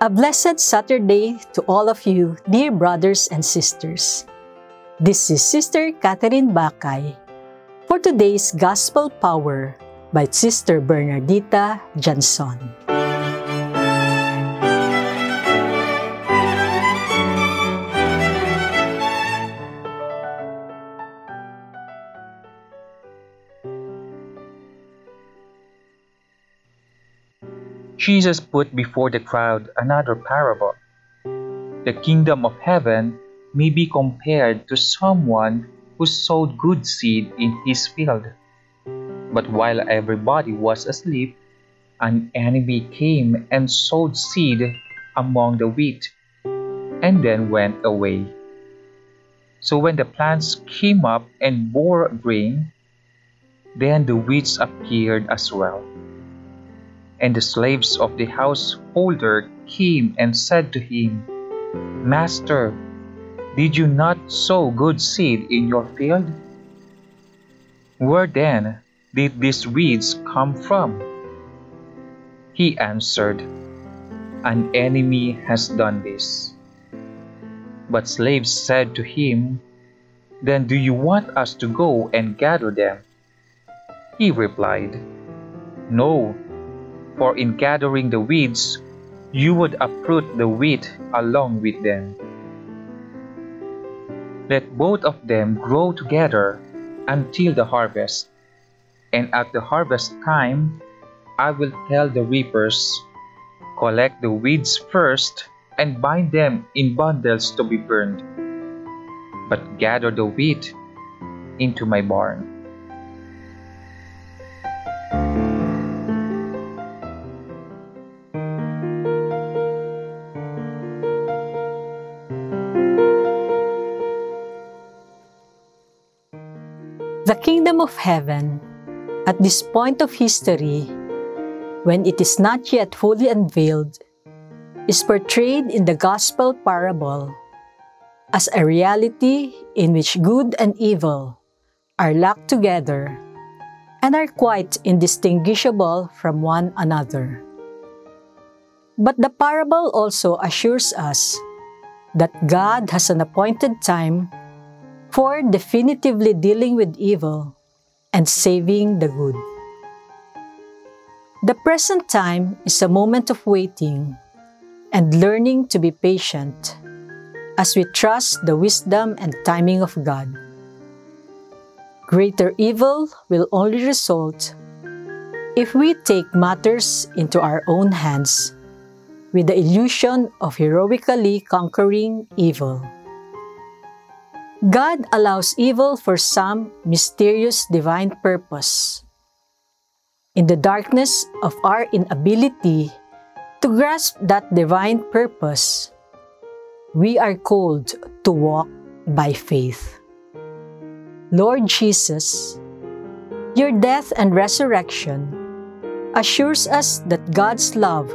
A blessed Saturday to all of you, dear brothers and sisters. This is Sister Catherine Bakay for today's Gospel Power by Sister Bernardita Johnson. Jesus put before the crowd another parable. The kingdom of heaven may be compared to someone who sowed good seed in his field. But while everybody was asleep, an enemy came and sowed seed among the wheat, and then went away. So when the plants came up and bore grain, then the weeds appeared as well. And the slaves of the householder came and said to him, Master, did you not sow good seed in your field? Where then did these weeds come from? He answered, An enemy has done this. But slaves said to him, Then do you want us to go and gather them? He replied, No for in gathering the weeds, you would uproot the wheat along with them. Let both of them grow together until the harvest. And at the harvest time, I will tell the reapers, Collect the weeds first and bind them in bundles to be burned, but gather the wheat into my barn. The kingdom of heaven, at this point of history, when it is not yet fully unveiled, is portrayed in the gospel parable as a reality in which good and evil are locked together and are quite indistinguishable from one another. But the parable also assures us that God has an appointed time for definitively dealing with evil and saving the good. The present time is a moment of waiting and learning to be patient as we trust the wisdom and timing of God. Greater evil will only result if we take matters into our own hands with the illusion of heroically conquering evil. God allows evil for some mysterious divine purpose. In the darkness of our inability to grasp that divine purpose, we are called to walk by faith. Lord Jesus, your death and resurrection assures us that God's love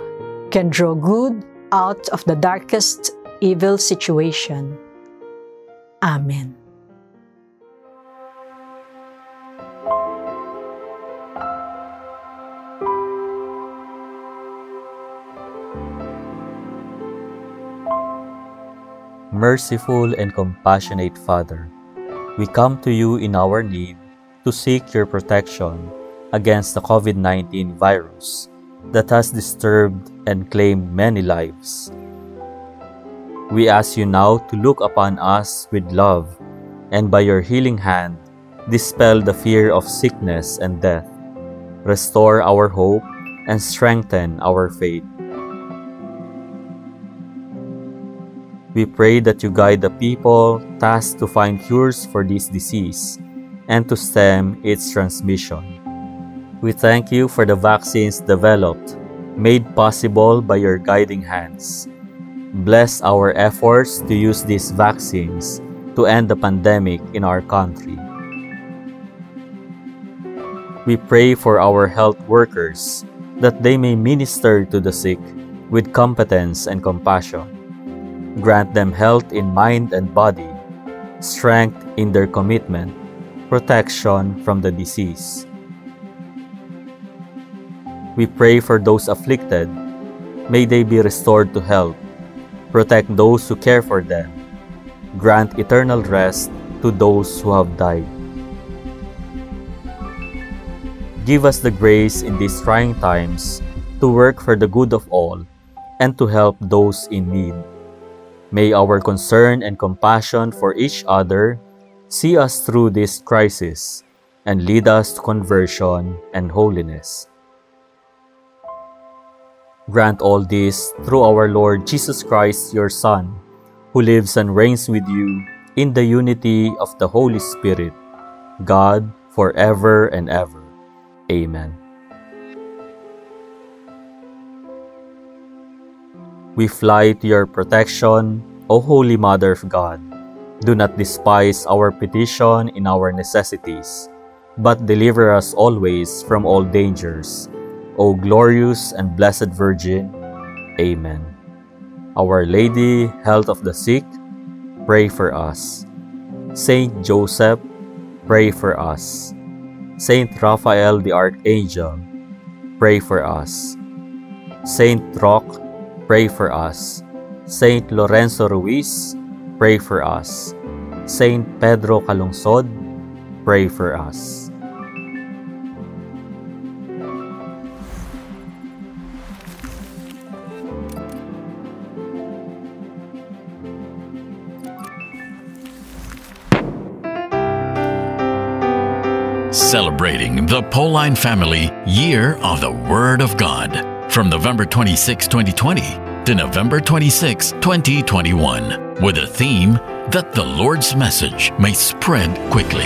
can draw good out of the darkest evil situation Amen. Merciful and compassionate Father, we come to you in our need to seek your protection against the COVID 19 virus that has disturbed and claimed many lives. We ask you now to look upon us with love, and by your healing hand, dispel the fear of sickness and death. Restore our hope and strengthen our faith. We pray that you guide the people tasked to find cures for this disease and to stem its transmission. We thank you for the vaccines developed, made possible by your guiding hands bless our efforts to use these vaccines to end the pandemic in our country. We pray for our health workers that they may minister to the sick with competence and compassion. Grant them health in mind and body, strength in their commitment, protection from the disease. We pray for those afflicted May they be restored to health. Protect those who care for them. Grant eternal rest to those who have died. Give us the grace in these trying times to work for the good of all and to help those in need. May our concern and compassion for each other see us through this crisis and lead us to conversion and holiness. Grant all this through our Lord Jesus Christ, your Son, who lives and reigns with you in the unity of the Holy Spirit, God, forever and ever. Amen. We fly to your protection, O Holy Mother of God. Do not despise our petition in our necessities, but deliver us always from all dangers. O glorious and blessed Virgin. Amen. Our Lady, health of the sick, pray for us. Saint Joseph, pray for us. Saint Raphael the Archangel, pray for us. Saint Roch, pray for us. Saint Lorenzo Ruiz, pray for us. Saint Pedro Calungsod, pray for us. Celebrating the Pauline Family Year of the Word of God from November 26, 2020 to November 26, 2021, with a theme that the Lord's message may spread quickly.